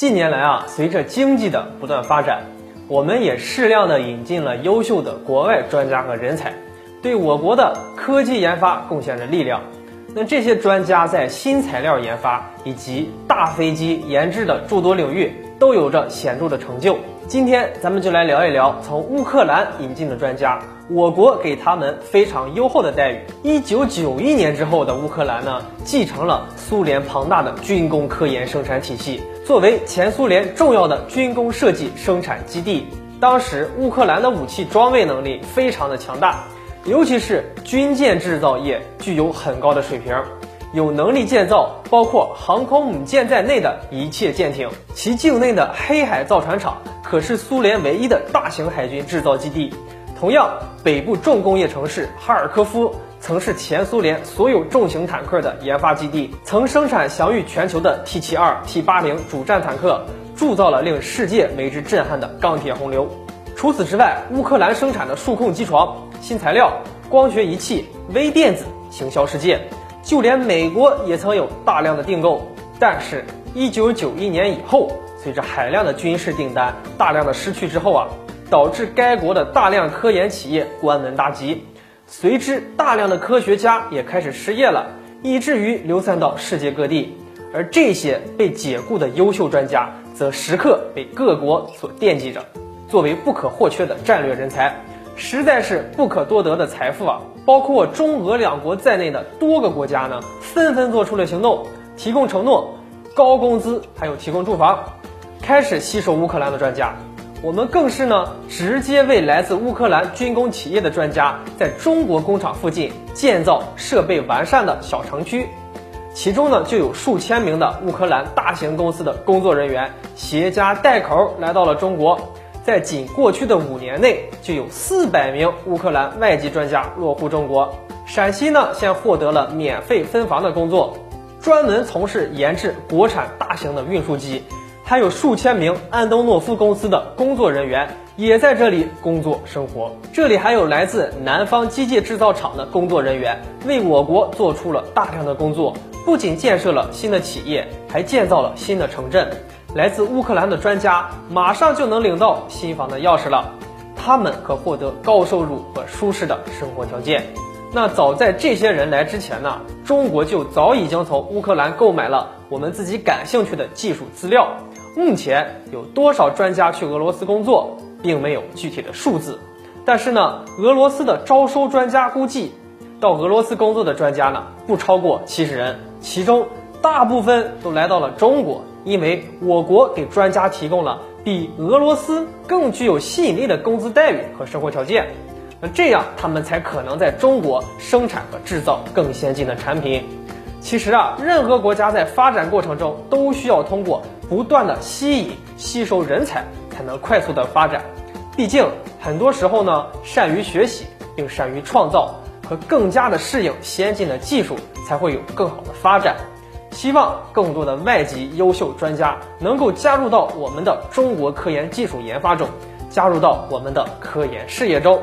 近年来啊，随着经济的不断发展，我们也适量的引进了优秀的国外专家和人才，对我国的科技研发贡献着力量。那这些专家在新材料研发以及大飞机研制的诸多领域都有着显著的成就。今天咱们就来聊一聊从乌克兰引进的专家。我国给他们非常优厚的待遇。一九九一年之后的乌克兰呢，继承了苏联庞大的军工科研生产体系，作为前苏联重要的军工设计生产基地。当时乌克兰的武器装备能力非常的强大，尤其是军舰制造业具有很高的水平，有能力建造包括航空母舰在内的一切舰艇。其境内的黑海造船厂可是苏联唯一的大型海军制造基地。同样，北部重工业城市哈尔科夫曾是前苏联所有重型坦克的研发基地，曾生产享誉全球的 T 七二、T 八零主战坦克，铸造了令世界为之震撼的钢铁洪流。除此之外，乌克兰生产的数控机床、新材料、光学仪器、微电子行销世界，就连美国也曾有大量的订购。但是，一九九一年以后，随着海量的军事订单大量的失去之后啊。导致该国的大量科研企业关门大吉，随之大量的科学家也开始失业了，以至于流散到世界各地。而这些被解雇的优秀专家，则时刻被各国所惦记着，作为不可或缺的战略人才，实在是不可多得的财富啊！包括中俄两国在内的多个国家呢，纷纷做出了行动，提供承诺、高工资，还有提供住房，开始吸收乌克兰的专家。我们更是呢，直接为来自乌克兰军工企业的专家在中国工厂附近建造设备完善的小城区，其中呢就有数千名的乌克兰大型公司的工作人员携家带口来到了中国，在仅过去的五年内，就有四百名乌克兰外籍专家落户中国。陕西呢，先获得了免费分房的工作，专门从事研制国产大型的运输机。还有数千名安东诺夫公司的工作人员也在这里工作生活。这里还有来自南方机械制造厂的工作人员，为我国做出了大量的工作，不仅建设了新的企业，还建造了新的城镇。来自乌克兰的专家马上就能领到新房的钥匙了，他们可获得高收入和舒适的生活条件。那早在这些人来之前呢，中国就早已经从乌克兰购买了我们自己感兴趣的技术资料。目前有多少专家去俄罗斯工作，并没有具体的数字。但是呢，俄罗斯的招收专家估计，到俄罗斯工作的专家呢不超过七十人，其中大部分都来到了中国，因为我国给专家提供了比俄罗斯更具有吸引力的工资待遇和生活条件。那这样他们才可能在中国生产和制造更先进的产品。其实啊，任何国家在发展过程中都需要通过不断的吸引、吸收人才，才能快速的发展。毕竟很多时候呢，善于学习并善于创造和更加的适应先进的技术，才会有更好的发展。希望更多的外籍优秀专家能够加入到我们的中国科研技术研发中，加入到我们的科研事业中。